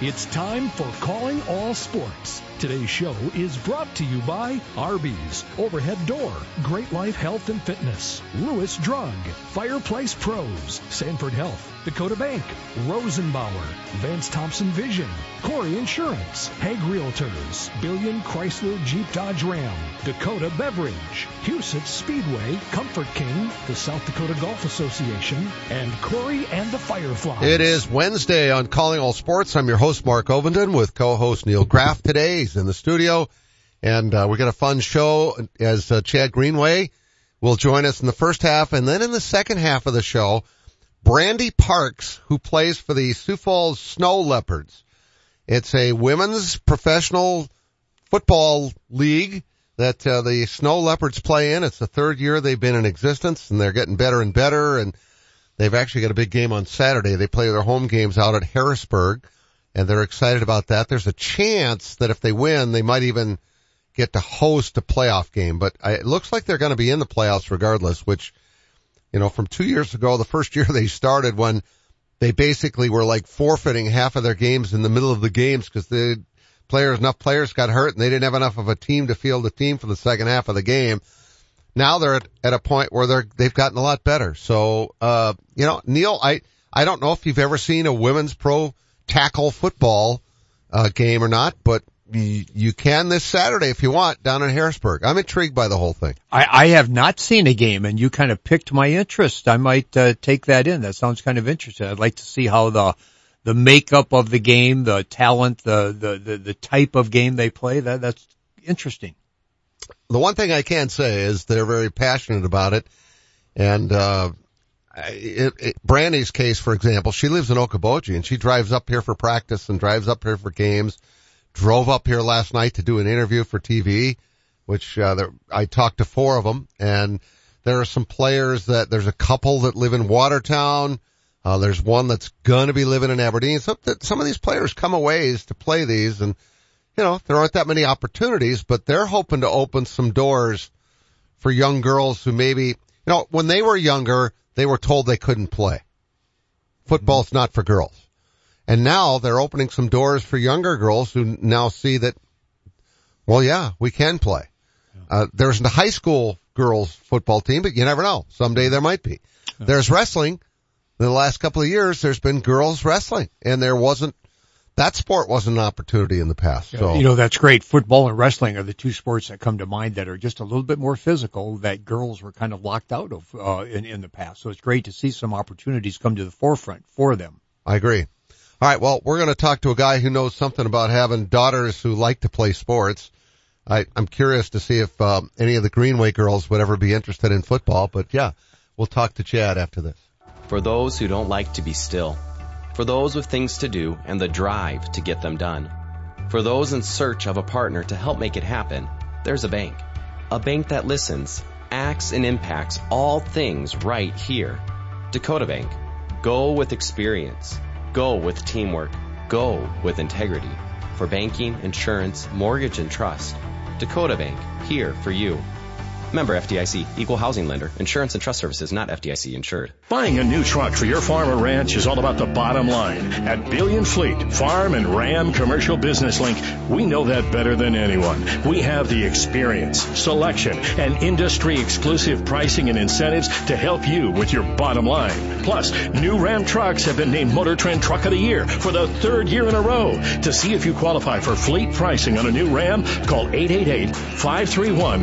It's time for Calling All Sports. Today's show is brought to you by Arby's, Overhead Door, Great Life Health and Fitness, Lewis Drug, Fireplace Pros, Sanford Health, Dakota Bank, Rosenbauer, Vance Thompson Vision, Corey Insurance, Hague Realtors, Billion Chrysler Jeep Dodge Ram, Dakota Beverage, Huset Speedway, Comfort King, the South Dakota Golf Association, and Corey and the Fireflies. It is Wednesday on Calling All Sports. I'm your host, Mark Ovenden, with co-host Neil Graff today. He's in the studio, and uh, we got a fun show as uh, Chad Greenway will join us in the first half, and then in the second half of the show, Brandy Parks, who plays for the Sioux Falls Snow Leopards. It's a women's professional football league that uh, the Snow Leopards play in. It's the third year they've been in existence, and they're getting better and better. And they've actually got a big game on Saturday. They play their home games out at Harrisburg, and they're excited about that. There's a chance that if they win, they might even get to host a playoff game. But it looks like they're going to be in the playoffs regardless. Which, you know, from two years ago, the first year they started when they basically were like forfeiting half of their games in the middle of the games because the players, enough players got hurt and they didn't have enough of a team to field a team for the second half of the game. Now they're at, at a point where they're, they've gotten a lot better. So, uh, you know, Neil, I, I don't know if you've ever seen a women's pro tackle football, uh, game or not, but you, you can this Saturday if you want down in Harrisburg. I'm intrigued by the whole thing. I, I have not seen a game and you kind of picked my interest. I might, uh, take that in. That sounds kind of interesting. I'd like to see how the, the makeup of the game, the talent, the, the, the, the type of game they play. That, that's interesting. The one thing I can say is they're very passionate about it. And, uh, it, it, Brandy's case, for example, she lives in Okoboji and she drives up here for practice and drives up here for games. Drove up here last night to do an interview for TV, which uh, there, I talked to four of them, and there are some players that there's a couple that live in Watertown. Uh, there's one that's gonna be living in Aberdeen. So that some of these players come a ways to play these, and you know there aren't that many opportunities, but they're hoping to open some doors for young girls who maybe you know when they were younger they were told they couldn't play. Football's not for girls. And now they're opening some doors for younger girls who now see that, well, yeah, we can play. Uh, there's a high school girls football team, but you never know. Someday there might be. There's wrestling. In the last couple of years, there's been girls wrestling and there wasn't, that sport wasn't an opportunity in the past. So, You know, that's great. Football and wrestling are the two sports that come to mind that are just a little bit more physical that girls were kind of locked out of, uh, in, in the past. So it's great to see some opportunities come to the forefront for them. I agree. All right. Well, we're going to talk to a guy who knows something about having daughters who like to play sports. I, I'm curious to see if um, any of the Greenway girls would ever be interested in football. But yeah, we'll talk to Chad after this. For those who don't like to be still. For those with things to do and the drive to get them done. For those in search of a partner to help make it happen, there's a bank. A bank that listens, acts, and impacts all things right here. Dakota Bank. Go with experience. Go with teamwork. Go with integrity. For banking, insurance, mortgage, and trust. Dakota Bank. Here for you. Member FDIC, equal housing lender, insurance and trust services not FDIC insured. Buying a new truck for your farm or ranch is all about the bottom line. At Billion Fleet, Farm and Ram Commercial Business Link, we know that better than anyone. We have the experience, selection, and industry exclusive pricing and incentives to help you with your bottom line. Plus, new Ram trucks have been named Motor Trend Truck of the Year for the third year in a row. To see if you qualify for fleet pricing on a new Ram, call 888 531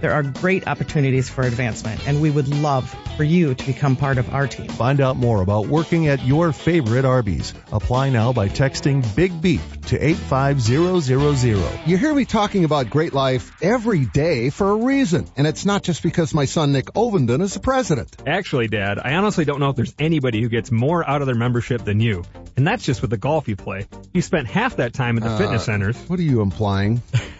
There are great opportunities for advancement, and we would love for you to become part of our team. Find out more about working at your favorite Arby's. Apply now by texting Big Beef to 85000. You hear me talking about great life every day for a reason, and it's not just because my son Nick Ovenden is the president. Actually, Dad, I honestly don't know if there's anybody who gets more out of their membership than you. And that's just with the golf you play. You spent half that time at the Uh, fitness centers. What are you implying?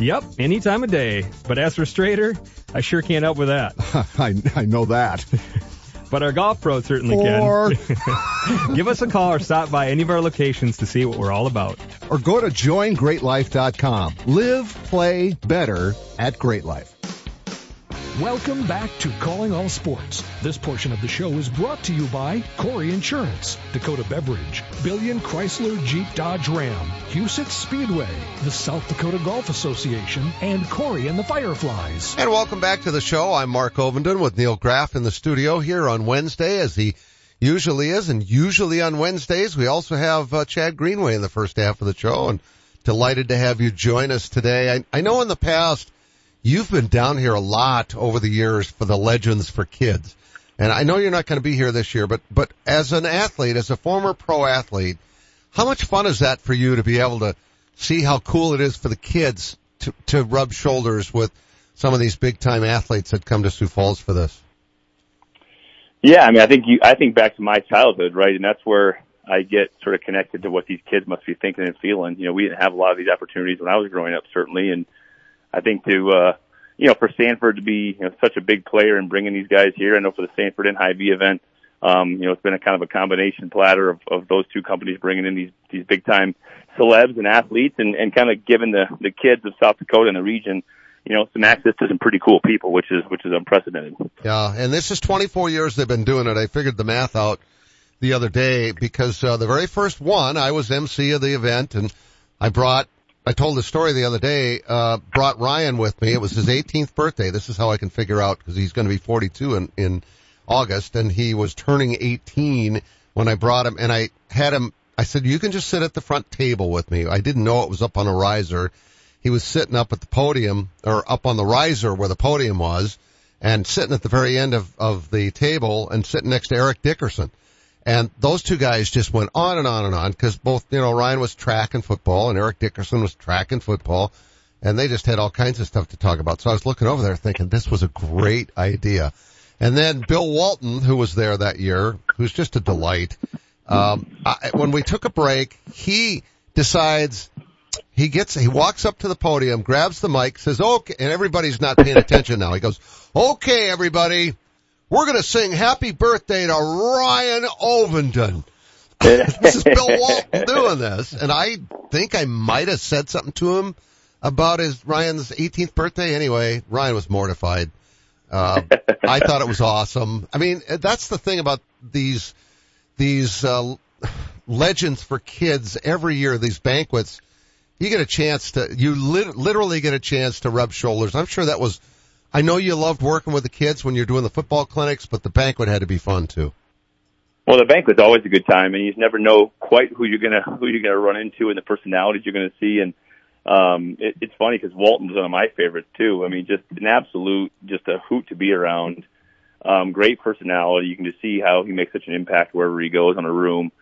Yep, any time of day. But as for straighter, I sure can't help with that. I, I know that. but our golf pros certainly or... can. Give us a call or stop by any of our locations to see what we're all about. Or go to joingreatlife.com. Live, play better at Great Life. Welcome back to Calling All Sports. This portion of the show is brought to you by Corey Insurance, Dakota Beverage, Billion Chrysler Jeep Dodge Ram, Huset Speedway, the South Dakota Golf Association, and Corey and the Fireflies. And welcome back to the show. I'm Mark Ovenden with Neil Graff in the studio here on Wednesday as he usually is. And usually on Wednesdays, we also have uh, Chad Greenway in the first half of the show and delighted to have you join us today. I, I know in the past, You've been down here a lot over the years for the Legends for Kids. And I know you're not going to be here this year, but, but as an athlete, as a former pro athlete, how much fun is that for you to be able to see how cool it is for the kids to, to rub shoulders with some of these big time athletes that come to Sioux Falls for this? Yeah, I mean, I think you, I think back to my childhood, right? And that's where I get sort of connected to what these kids must be thinking and feeling. You know, we didn't have a lot of these opportunities when I was growing up, certainly. And, I think to, uh, you know, for Sanford to be you know, such a big player and bringing these guys here, I know for the Sanford and Hy-Vee event, um, you know, it's been a kind of a combination platter of, of those two companies bringing in these, these big time celebs and athletes and, and kind of giving the, the kids of South Dakota and the region, you know, some access to some pretty cool people, which is, which is unprecedented. Yeah. And this is 24 years they've been doing it. I figured the math out the other day because, uh, the very first one, I was MC of the event and I brought I told the story the other day, uh, brought Ryan with me. It was his 18th birthday. This is how I can figure out because he's going to be 42 in, in August and he was turning 18 when I brought him and I had him, I said, you can just sit at the front table with me. I didn't know it was up on a riser. He was sitting up at the podium or up on the riser where the podium was and sitting at the very end of, of the table and sitting next to Eric Dickerson. And those two guys just went on and on and on because both, you know, Ryan was track and football and Eric Dickerson was track and football and they just had all kinds of stuff to talk about. So I was looking over there thinking this was a great idea. And then Bill Walton, who was there that year, who's just a delight. Um, I, when we took a break, he decides he gets, he walks up to the podium, grabs the mic, says, okay, and everybody's not paying attention now. He goes, okay, everybody, we're going to sing happy birthday to Ryan Ovenden. this is Bill Walton doing this. And I think I might have said something to him about his Ryan's 18th birthday. Anyway, Ryan was mortified. Uh, I thought it was awesome. I mean, that's the thing about these, these, uh, legends for kids every year, these banquets. You get a chance to, you lit- literally get a chance to rub shoulders. I'm sure that was I know you loved working with the kids when you're doing the football clinics, but the banquet had to be fun too. Well, the banquet's always a good time, and you never know quite who you're gonna who you're gonna run into and the personalities you're gonna see. And um, it, it's funny because Walton's one of my favorites too. I mean, just an absolute, just a hoot to be around. Um, great personality. You can just see how he makes such an impact wherever he goes on a room.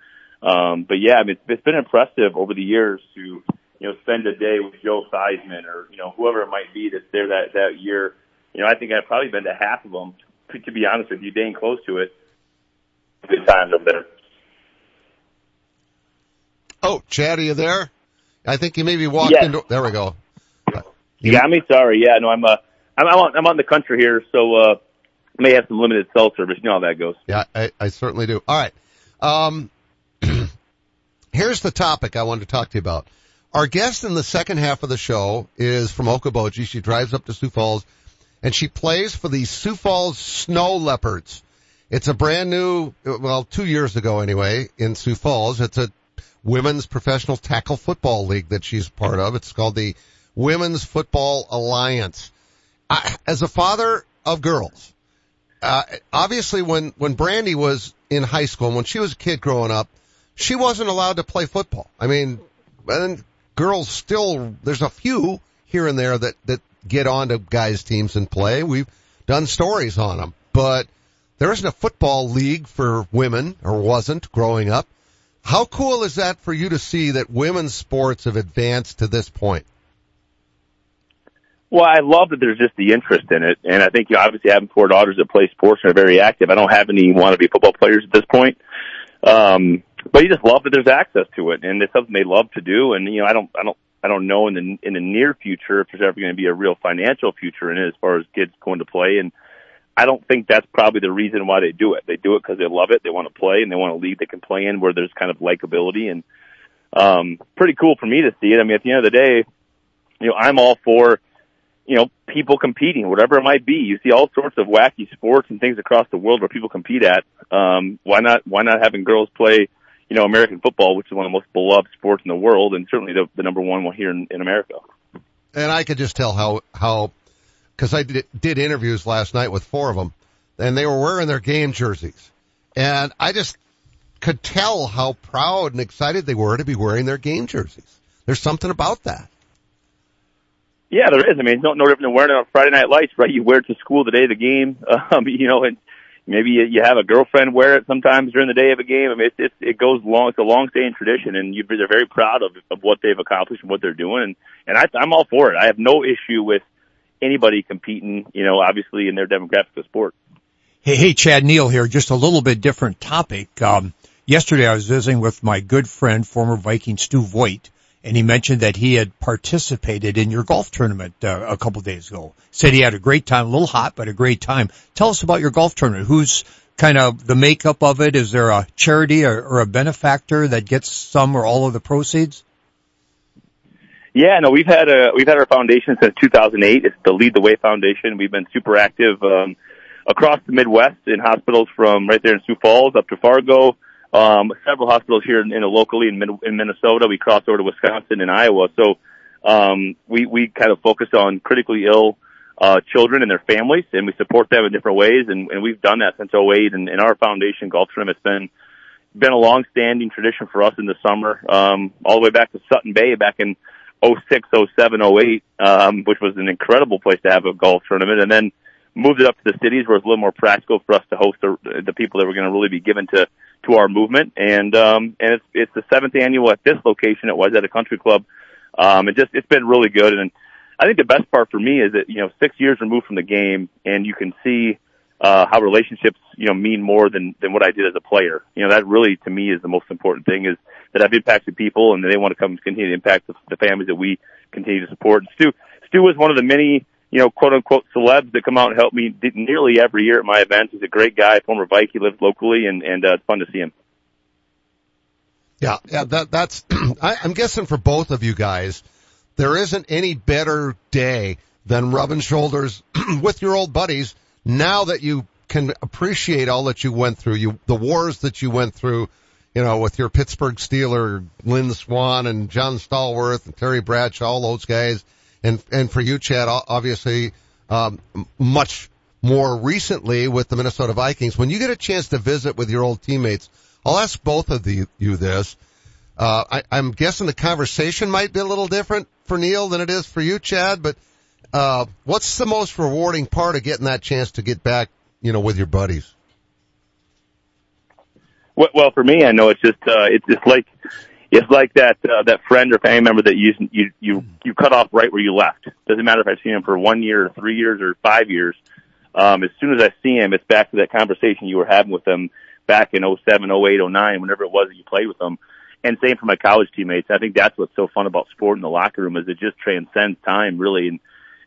Um, but yeah, I mean, it's, it's been impressive over the years to you know spend a day with Joe Theismann or you know whoever it might be that's there that that year you know, I think I've probably been to half of them. To, to be honest with you, dang close to it. Good times up there. Oh, Chad, are you there? I think you maybe walked yes. into. There we go. You got me? Sorry. Yeah, no, I'm uh, I'm I'm on, I'm on the country here, so uh, may have some limited cell service. You know how that goes. Yeah, I, I certainly do. All right. Um, here's the topic I wanted to talk to you about. Our guest in the second half of the show is from Okoboji. She drives up to Sioux Falls and she plays for the Sioux Falls Snow Leopards. It's a brand new, well, two years ago anyway, in Sioux Falls. It's a women's professional tackle football league that she's part of. It's called the Women's Football Alliance. I, as a father of girls, uh, obviously when, when Brandy was in high school when she was a kid growing up, she wasn't allowed to play football. I mean, and girls still, there's a few here and there that, that get onto guys' teams and play. We've done stories on them, but there isn't a football league for women, or wasn't growing up. How cool is that for you to see that women's sports have advanced to this point? Well, I love that there's just the interest in it, and I think you know, obviously having four daughters that play sports and are very active. I don't have any want to be football players at this point, um, but you just love that there's access to it, and it's something they love to do. And you know, I don't, I don't, I don't know in the in the near future if there's ever going to be a real financial future in it as far as kids going to play. And I don't think that's probably the reason why they do it. They do it because they love it, they want to play, and they want a league they can play in where there's kind of likability and um, pretty cool for me to see it. I mean, at the end of the day, you know, I'm all for you know, people competing, whatever it might be. You see all sorts of wacky sports and things across the world where people compete at. Um, why not, why not having girls play, you know, American football, which is one of the most beloved sports in the world and certainly the, the number one one here in, in America. And I could just tell how, how, cause I did, did interviews last night with four of them and they were wearing their game jerseys. And I just could tell how proud and excited they were to be wearing their game jerseys. There's something about that. Yeah, there is. I mean, it's no, no different than wearing it on Friday Night Lights, right? You wear it to school the day of the game, um, you know, and maybe you have a girlfriend wear it sometimes during the day of a game. I mean, it's, it's it goes long. It's a long-standing tradition, and you, they're very proud of of what they've accomplished and what they're doing. And, and I, I'm all for it. I have no issue with anybody competing. You know, obviously in their demographic of sport. Hey, hey, Chad Neil here. Just a little bit different topic. Um, yesterday I was visiting with my good friend, former Viking Stu Voigt and he mentioned that he had participated in your golf tournament uh, a couple days ago. Said he had a great time, a little hot, but a great time. Tell us about your golf tournament. Who's kind of the makeup of it? Is there a charity or, or a benefactor that gets some or all of the proceeds? Yeah, no, we've had a we've had our foundation since 2008. It's the Lead the Way Foundation. We've been super active um, across the Midwest in hospitals from right there in Sioux Falls up to Fargo um, several hospitals here in, in locally in, in Minnesota. We cross over to Wisconsin and Iowa. So, um, we, we kind of focus on critically ill, uh, children and their families and we support them in different ways. And, and we've done that since 08 and, and our foundation golf tournament's been, been a long-standing tradition for us in the summer, um, all the way back to Sutton Bay back in 06, 07, 08, um, which was an incredible place to have a golf tournament. And then moved it up to the cities where it's a little more practical for us to host the, the people that were going to really be given to to our movement. And um, and it's it's the seventh annual at this location. It was at a country club. Um, it just it's been really good. And I think the best part for me is that you know six years removed from the game, and you can see uh, how relationships you know mean more than than what I did as a player. You know that really to me is the most important thing is that I've impacted people, and they want to come continue to impact the, the families that we continue to support. And Stu Stu was one of the many you know, quote unquote celebs that come out and help me nearly every year at my events. He's a great guy, former Viking, he lives locally, and and uh, it's fun to see him. Yeah, yeah, that that's. I, I'm guessing for both of you guys, there isn't any better day than rubbing shoulders with your old buddies. Now that you can appreciate all that you went through, you the wars that you went through, you know, with your Pittsburgh Steeler, Lynn Swann and John Stallworth and Terry Bradshaw, all those guys and and for you, Chad, obviously um, much more recently with the Minnesota Vikings. When you get a chance to visit with your old teammates, I'll ask both of the, you this. Uh, I, I'm guessing the conversation might be a little different for Neil than it is for you, Chad. But uh, what's the most rewarding part of getting that chance to get back, you know, with your buddies? Well, for me, I know it's just uh, it's just like it's like that uh, that friend or family member that you you you you cut off right where you left. Doesn't matter if I've seen him for one year, or three years, or five years. Um, as soon as I see him, it's back to that conversation you were having with them back in 07, 08, 09, whenever it was that you played with them. And same for my college teammates. I think that's what's so fun about sport in the locker room is it just transcends time really. And,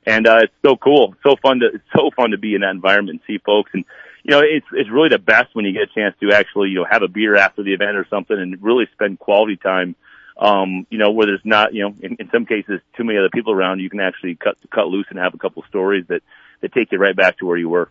and, uh, it's so cool. So fun to, it's so fun to be in that environment and see folks. And you know, it's it's really the best when you get a chance to actually, you know, have a beer after the event or something and really spend quality time. Um, you know, where there's not, you know, in, in some cases too many other people around, you can actually cut cut loose and have a couple stories that that take you right back to where you were.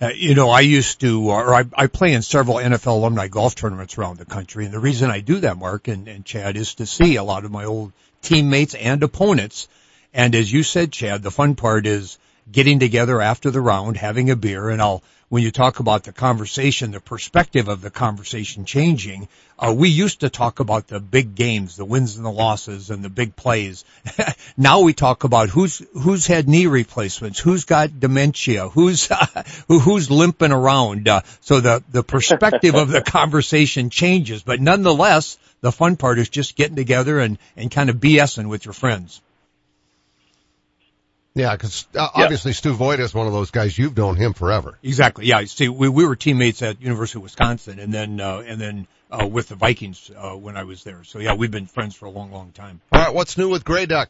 Uh, you know, I used to, or I, I play in several NFL alumni golf tournaments around the country, and the reason I do that, Mark and, and Chad, is to see a lot of my old teammates and opponents. And as you said, Chad, the fun part is getting together after the round, having a beer, and I'll when you talk about the conversation, the perspective of the conversation changing, uh, we used to talk about the big games, the wins and the losses and the big plays. now we talk about who's, who's had knee replacements, who's got dementia, who's, uh, who, who's limping around. Uh, so the, the perspective of the conversation changes, but nonetheless, the fun part is just getting together and, and kind of BSing with your friends. Yeah, because uh, obviously Stu Voigt is one of those guys. You've known him forever. Exactly. Yeah. See, we we were teammates at University of Wisconsin, and then uh, and then uh, with the Vikings uh, when I was there. So yeah, we've been friends for a long, long time. All right, what's new with Gray Duck?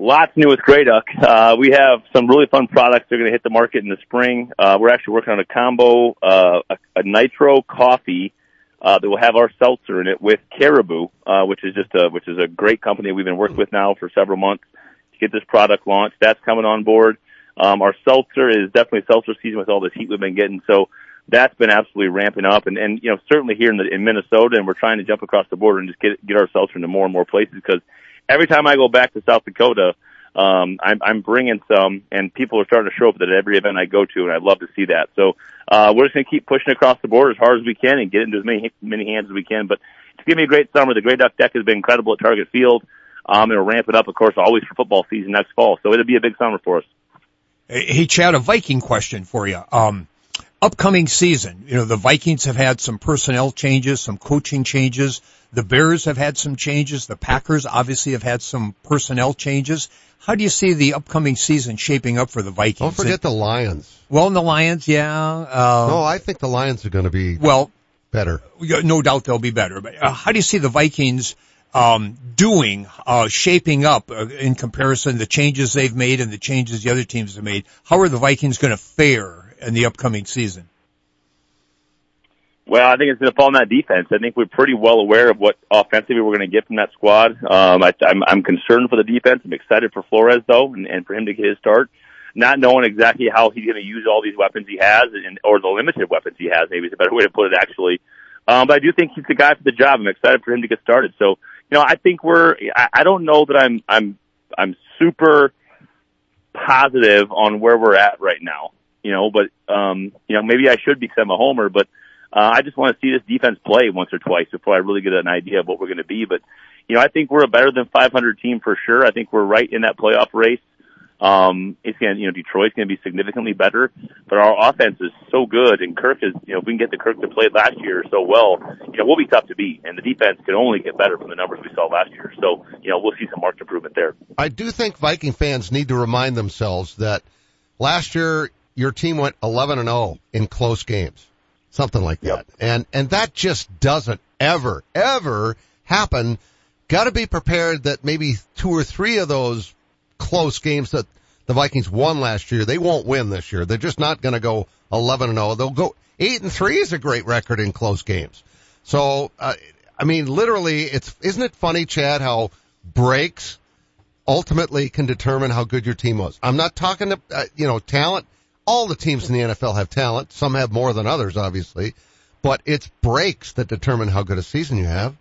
Lots new with Gray Duck. Uh, we have some really fun products. They're going to hit the market in the spring. Uh, we're actually working on a combo, uh, a, a nitro coffee uh, that will have our seltzer in it with Caribou, uh, which is just a which is a great company we've been working with now for several months get this product launched. That's coming on board. Um, our seltzer is definitely seltzer season with all this heat we've been getting. So that's been absolutely ramping up. And, and, you know, certainly here in the, in Minnesota and we're trying to jump across the border and just get, get our seltzer into more and more places because every time I go back to South Dakota, um, I'm, I'm bringing some and people are starting to show up at every event I go to and I'd love to see that. So, uh, we're just going to keep pushing across the border as hard as we can and get into as many, many hands as we can. But it's going to be a great summer. The Gray Duck deck has been incredible at Target Field. Um, it'll ramp it up, of course, always for football season next fall. So it'll be a big summer for us. Hey, Chad, a Viking question for you. Um, upcoming season, you know, the Vikings have had some personnel changes, some coaching changes. The Bears have had some changes. The Packers obviously have had some personnel changes. How do you see the upcoming season shaping up for the Vikings? Don't forget the Lions. Well, the Lions, yeah. Uh, no, I think the Lions are going to be well better. No doubt they'll be better. But uh, how do you see the Vikings um, doing, uh, shaping up uh, in comparison the changes they've made and the changes the other teams have made? How are the Vikings going to fare in the upcoming season? Well, I think it's going to fall on that defense. I think we're pretty well aware of what offensively we're going to get from that squad. Um, I, I'm, I'm concerned for the defense. I'm excited for Flores though, and, and for him to get his start. Not knowing exactly how he's going to use all these weapons he has, and or the limited weapons he has, maybe is a better way to put it. Actually, um, but I do think he's the guy for the job. I'm excited for him to get started. So you know, I think we're, I, don't know that I'm, I'm, I'm super positive on where we're at right now, you know, but, um, you know, maybe I should because I'm a homer, but, uh, I just want to see this defense play once or twice before I really get an idea of what we're going to be. But, you know, I think we're a better than 500 team for sure. I think we're right in that playoff race. Um, it's going to, you know, Detroit's going to be significantly better, but our offense is so good and Kirk is, you know, if we can get the Kirk to play last year so well, you know, we'll be tough to beat and the defense can only get better from the numbers we saw last year. So, you know, we'll see some marked improvement there. I do think Viking fans need to remind themselves that last year your team went 11 and 0 in close games. Something like that. Yep. And, and that just doesn't ever, ever happen. Got to be prepared that maybe two or three of those close games that the Vikings won last year. They won't win this year. They're just not going to go 11 and 0. They'll go 8 and 3 is a great record in close games. So, uh, I mean, literally, it's, isn't it funny, Chad, how breaks ultimately can determine how good your team was? I'm not talking to, uh, you know, talent. All the teams in the NFL have talent. Some have more than others, obviously, but it's breaks that determine how good a season you have.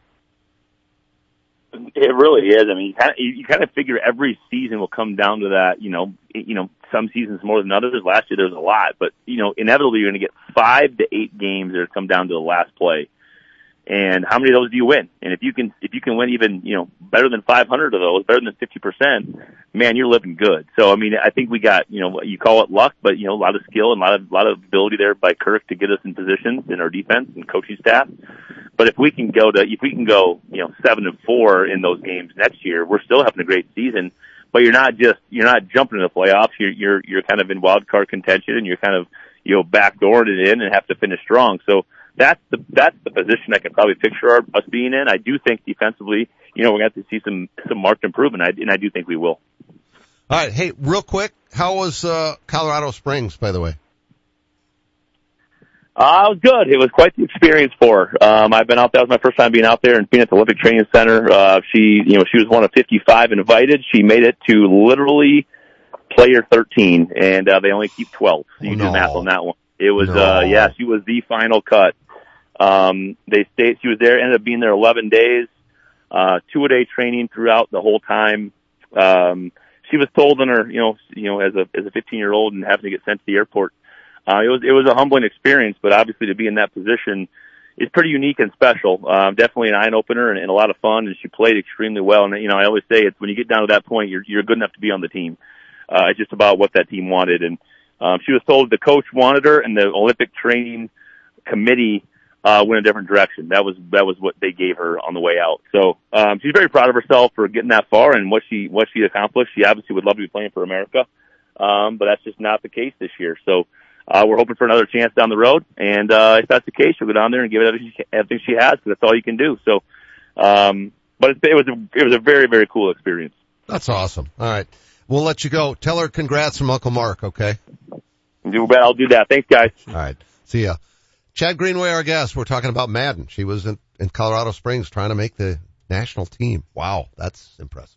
It really is. I mean, you kind of you kind of figure every season will come down to that. You know, you know, some seasons more than others. Last year there was a lot, but you know, inevitably you're going to get five to eight games that come down to the last play. And how many of those do you win? And if you can, if you can win even, you know, better than 500 of those, better than 50%, man, you're living good. So, I mean, I think we got, you know, you call it luck, but you know, a lot of skill and a lot of, a lot of ability there by Kirk to get us in positions in our defense and coaching staff. But if we can go to, if we can go, you know, seven and four in those games next year, we're still having a great season. But you're not just, you're not jumping in the playoffs. You're, you're, you're kind of in wild card contention and you're kind of, you know, backdooring it in and have to finish strong. So that's the, that's the position I can probably picture our, us being in. I do think defensively, you know, we're going to have to see some, some marked improvement. I, and I do think we will. All right. Hey, real quick. How was, uh, Colorado Springs, by the way? Uh, it was good. It was quite the experience for her. Um, I've been out. That was my first time being out there in Phoenix Olympic Training Center. Uh, she, you know, she was one of 55 invited. She made it to literally player 13, and uh, they only keep 12. So you oh, no. do math on that one. It was, no. uh, yeah, she was the final cut. Um, they stayed. She was there. Ended up being there 11 days. Uh, two a day training throughout the whole time. Um, she was told in her, you know, you know, as a as a 15 year old and having to get sent to the airport. Uh, it was it was a humbling experience, but obviously to be in that position is pretty unique and special. Um, definitely an eye opener and, and a lot of fun. And she played extremely well. And you know, I always say it's when you get down to that point, you're you're good enough to be on the team. Uh, it's just about what that team wanted. And um, she was told the coach wanted her, and the Olympic training committee uh, went a different direction. That was that was what they gave her on the way out. So um, she's very proud of herself for getting that far and what she what she accomplished. She obviously would love to be playing for America, um, but that's just not the case this year. So uh, we're hoping for another chance down the road, and uh, if that's the case, she'll go down there and give it everything she, everything she has because that's all you can do. So, um, but it, it was a, it was a very very cool experience. That's awesome. All right, we'll let you go. Tell her congrats from Uncle Mark. Okay. Do I'll do that. Thanks, guys. All right. See ya. Chad Greenway, our guest. We're talking about Madden. She was in, in Colorado Springs trying to make the national team. Wow, that's impressive.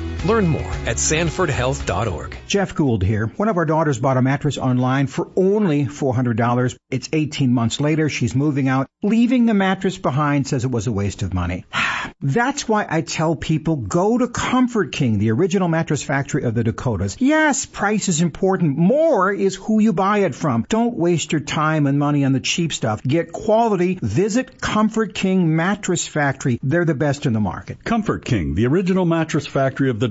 Learn more at sanfordhealth.org. Jeff Gould here. One of our daughters bought a mattress online for only $400. It's 18 months later. She's moving out. Leaving the mattress behind says it was a waste of money. That's why I tell people go to Comfort King, the original mattress factory of the Dakotas. Yes, price is important. More is who you buy it from. Don't waste your time and money on the cheap stuff. Get quality. Visit Comfort King Mattress Factory. They're the best in the market. Comfort King, the original mattress factory of the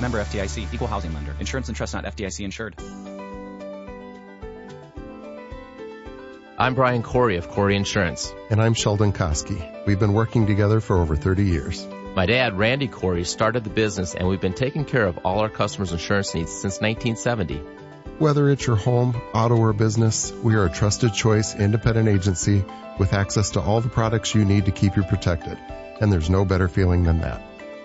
Member FDIC, equal housing lender. Insurance and trust not FDIC insured. I'm Brian Corey of Corey Insurance. And I'm Sheldon Koski. We've been working together for over 30 years. My dad, Randy Corey, started the business and we've been taking care of all our customers' insurance needs since 1970. Whether it's your home, auto, or business, we are a trusted choice independent agency with access to all the products you need to keep you protected. And there's no better feeling than that.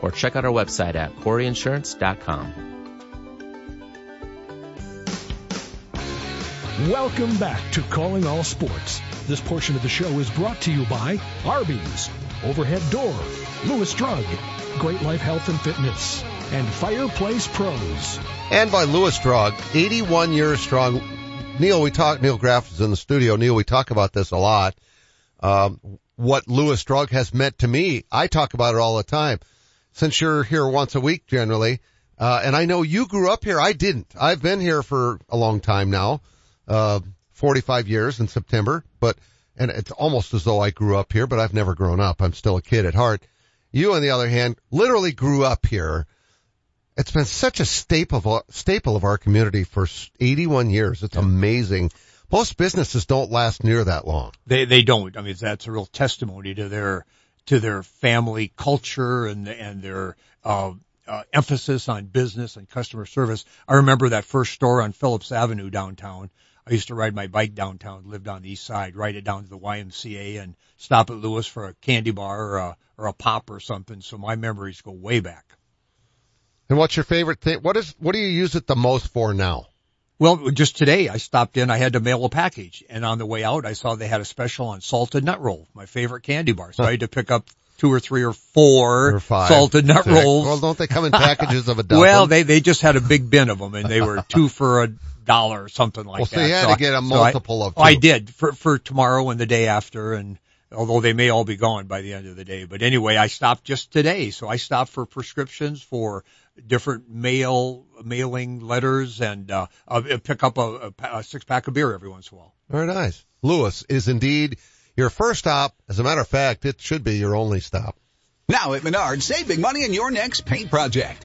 or check out our website at coreyinsurance.com. Welcome back to Calling All Sports. This portion of the show is brought to you by Arby's, Overhead Door, Lewis Drug, Great Life Health and Fitness, and Fireplace Pros. And by Lewis Drug, 81 years strong. Neil, we talk, Neil Graff is in the studio. Neil, we talk about this a lot. Um, what Lewis Drug has meant to me. I talk about it all the time. Since you're here once a week generally, uh, and I know you grew up here. I didn't. I've been here for a long time now. Uh, 45 years in September, but, and it's almost as though I grew up here, but I've never grown up. I'm still a kid at heart. You, on the other hand, literally grew up here. It's been such a staple of, staple of our community for 81 years. It's amazing. Most businesses don't last near that long. They they don't. I mean, that's a real testimony to their to their family culture and and their uh, uh, emphasis on business and customer service. I remember that first store on Phillips Avenue downtown. I used to ride my bike downtown, lived on the east side, ride it down to the YMCA and stop at Lewis for a candy bar or a, or a pop or something. So my memories go way back. And what's your favorite thing? What is, what do you use it the most for now? Well, just today I stopped in, I had to mail a package and on the way out I saw they had a special on salted nut roll, my favorite candy bar. So I had to pick up two or three or four Or five, salted nut six. rolls. Well, don't they come in packages of a dozen? Well, they, they just had a big bin of them and they were two for a dollar or something like Well, that. so you had I- to get a multiple of oh, I did for, for tomorrow and the day after and although they may all be gone by the end of the day. But anyway, I stopped just today. So I stopped for prescriptions for different mail, mailing letters and, uh, uh pick up a, a, pa- a six pack of beer every once in a while. Very nice. Lewis is indeed your first stop. As a matter of fact, it should be your only stop. Now at Menards, save big money on your next paint project.